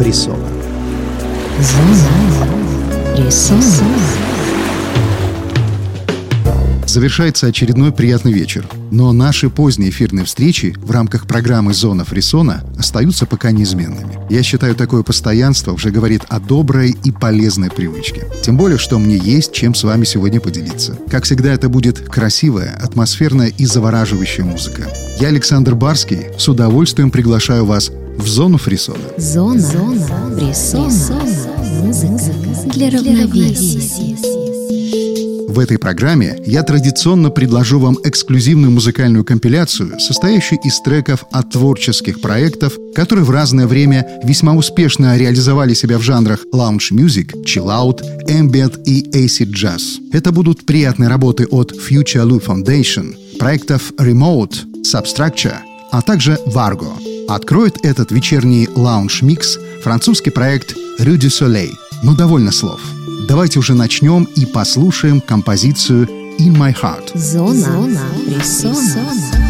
фрисона. Завершается очередной приятный вечер. Но наши поздние эфирные встречи в рамках программы «Зона Фрисона» остаются пока неизменными. Я считаю, такое постоянство уже говорит о доброй и полезной привычке. Тем более, что мне есть чем с вами сегодня поделиться. Как всегда, это будет красивая, атмосферная и завораживающая музыка. Я, Александр Барский, с удовольствием приглашаю вас в зону фрисона. Зона, Зона фрисона. Музыка для равновесия. В этой программе я традиционно предложу вам эксклюзивную музыкальную компиляцию, состоящую из треков от творческих проектов, которые в разное время весьма успешно реализовали себя в жанрах lounge music, chill out, ambient и acid jazz. Это будут приятные работы от Future Lou Foundation, проектов Remote, Substructure, а также Vargo. Откроет этот вечерний лаунж-микс французский проект Rue du Soleil. Ну, довольно слов. Давайте уже начнем и послушаем композицию «In My Heart». Зона, Зона фрисона.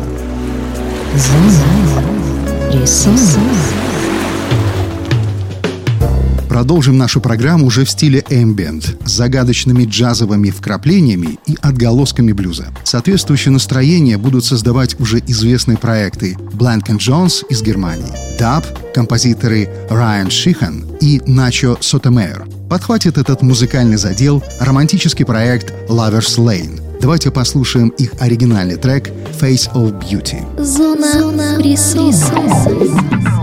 Продолжим нашу программу уже в стиле эмбиент с загадочными джазовыми вкраплениями и отголосками блюза. Соответствующее настроение будут создавать уже известные проекты Blank Jones из Германии, Dub, композиторы Райан Шихан и Начо Сотомейр. Подхватит этот музыкальный задел романтический проект Lovers Lane. Давайте послушаем их оригинальный трек «Face of Beauty». Зона, Зона присутствия.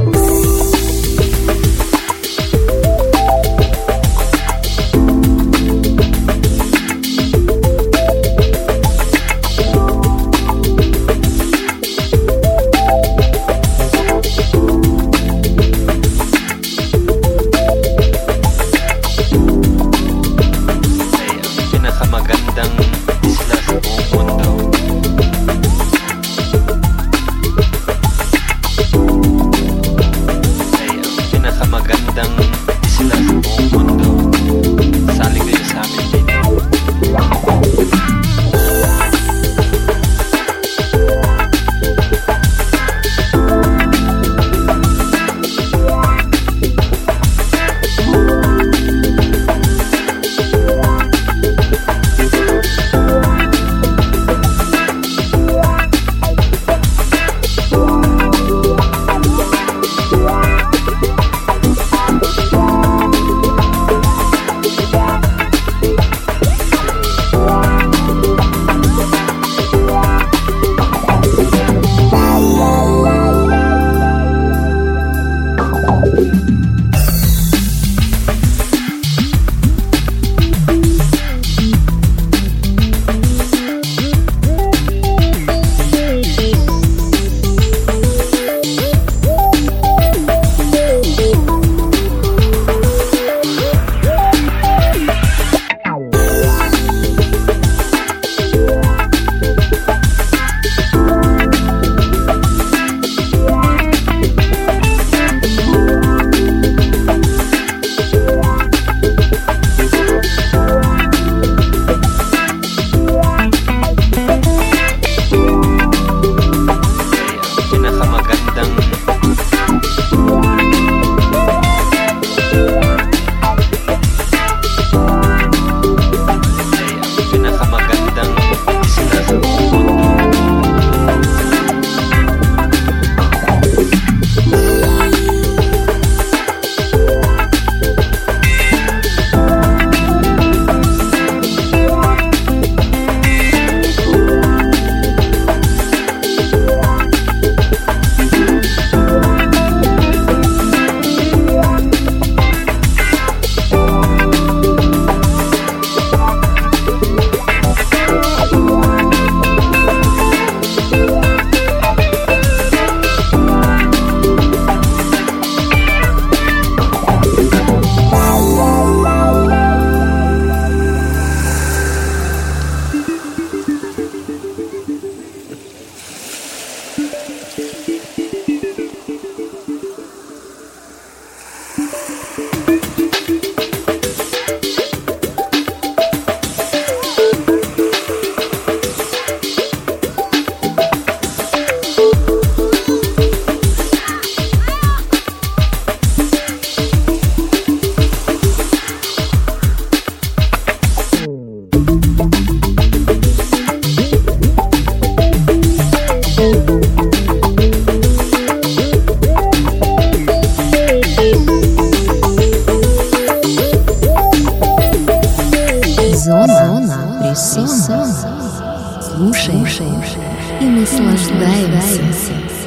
наслаждаемся.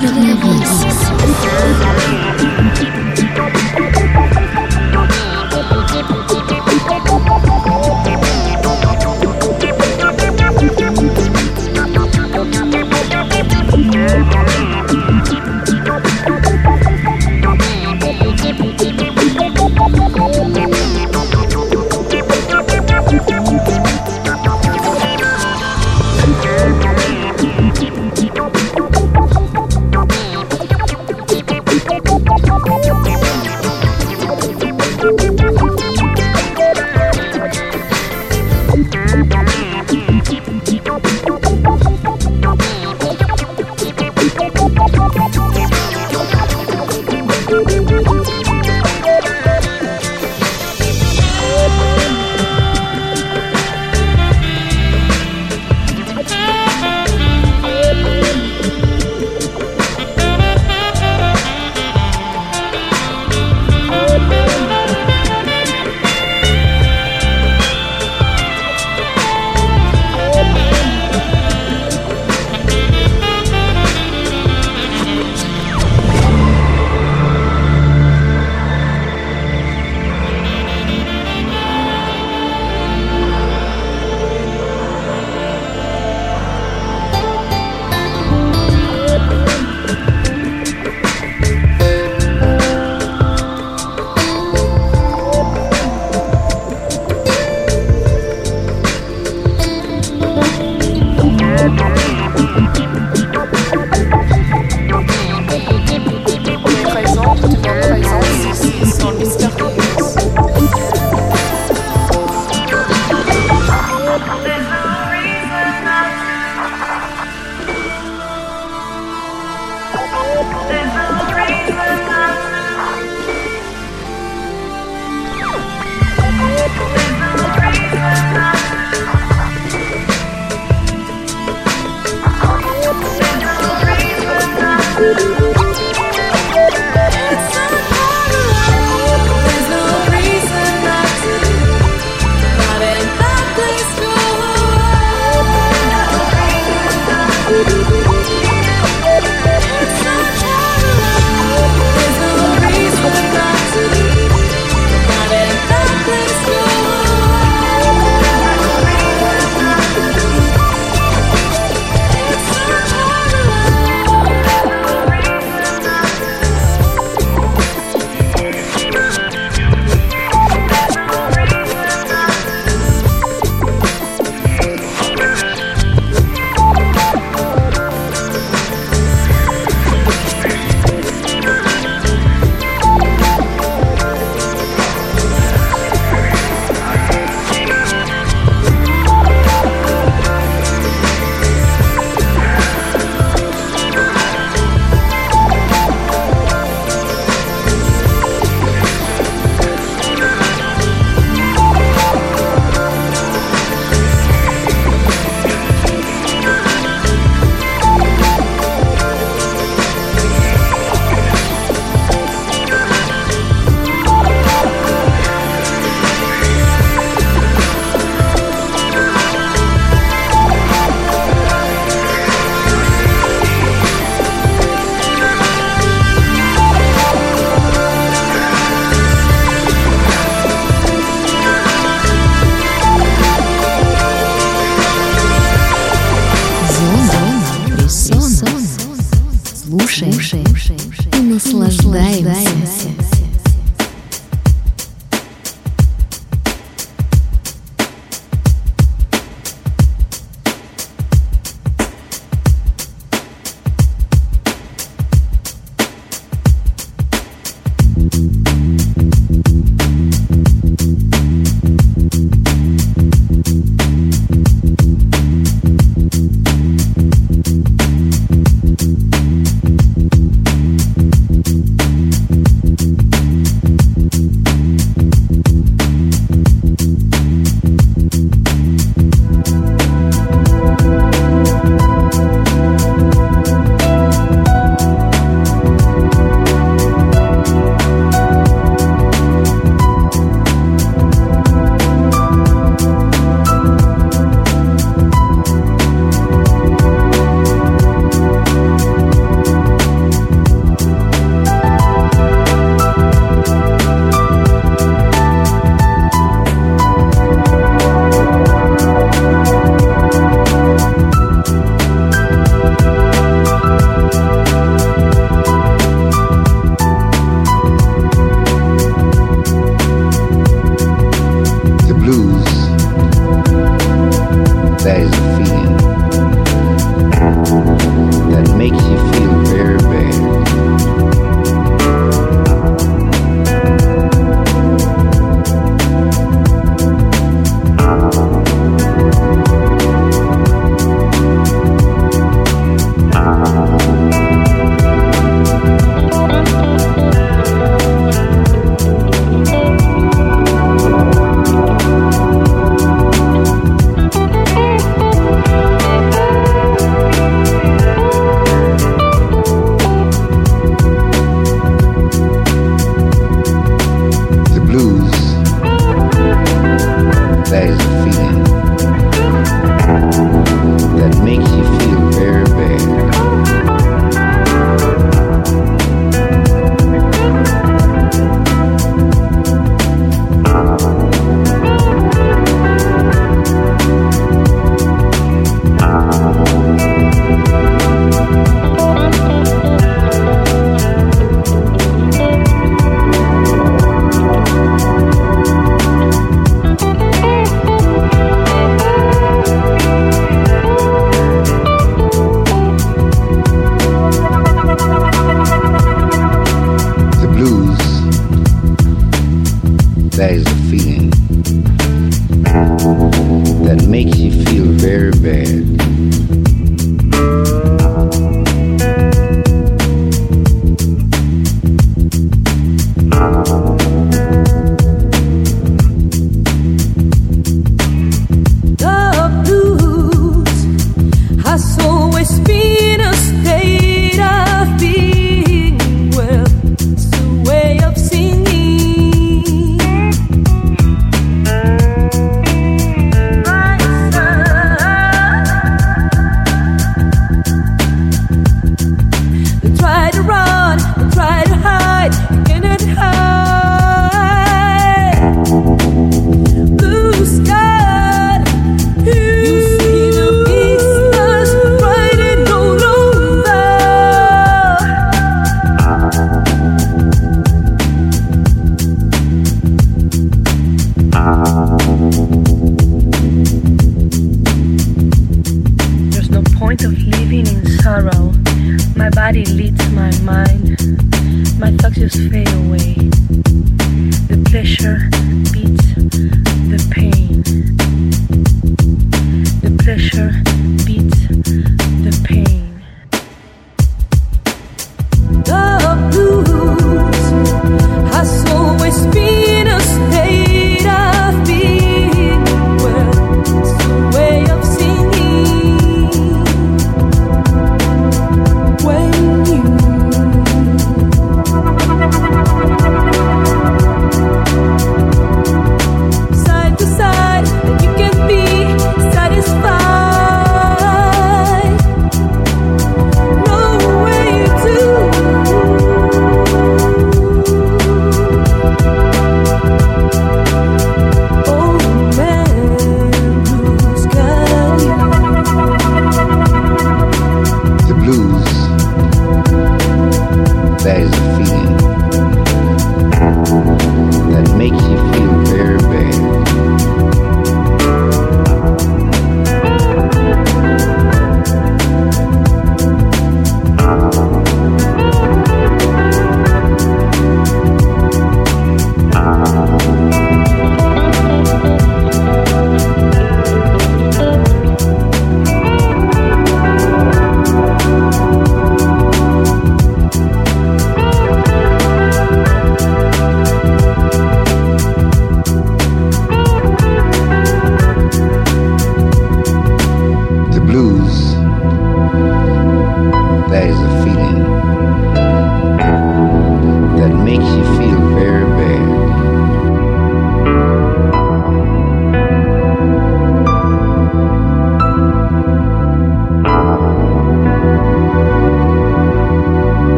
quiero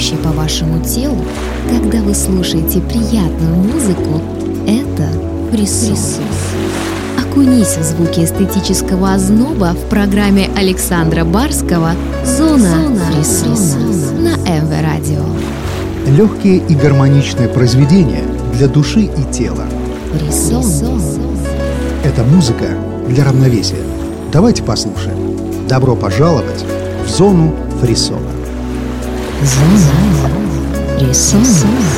пробегающее по вашему телу, когда вы слушаете приятную музыку, это присутствие. Окунись в звуки эстетического озноба в программе Александра Барского «Зона, Зона фрисона» на МВ Радио. Легкие и гармоничные произведения для души и тела. Фрисон. Это музыка для равновесия. Давайте послушаем. Добро пожаловать в зону фрисона. Зона фрисона.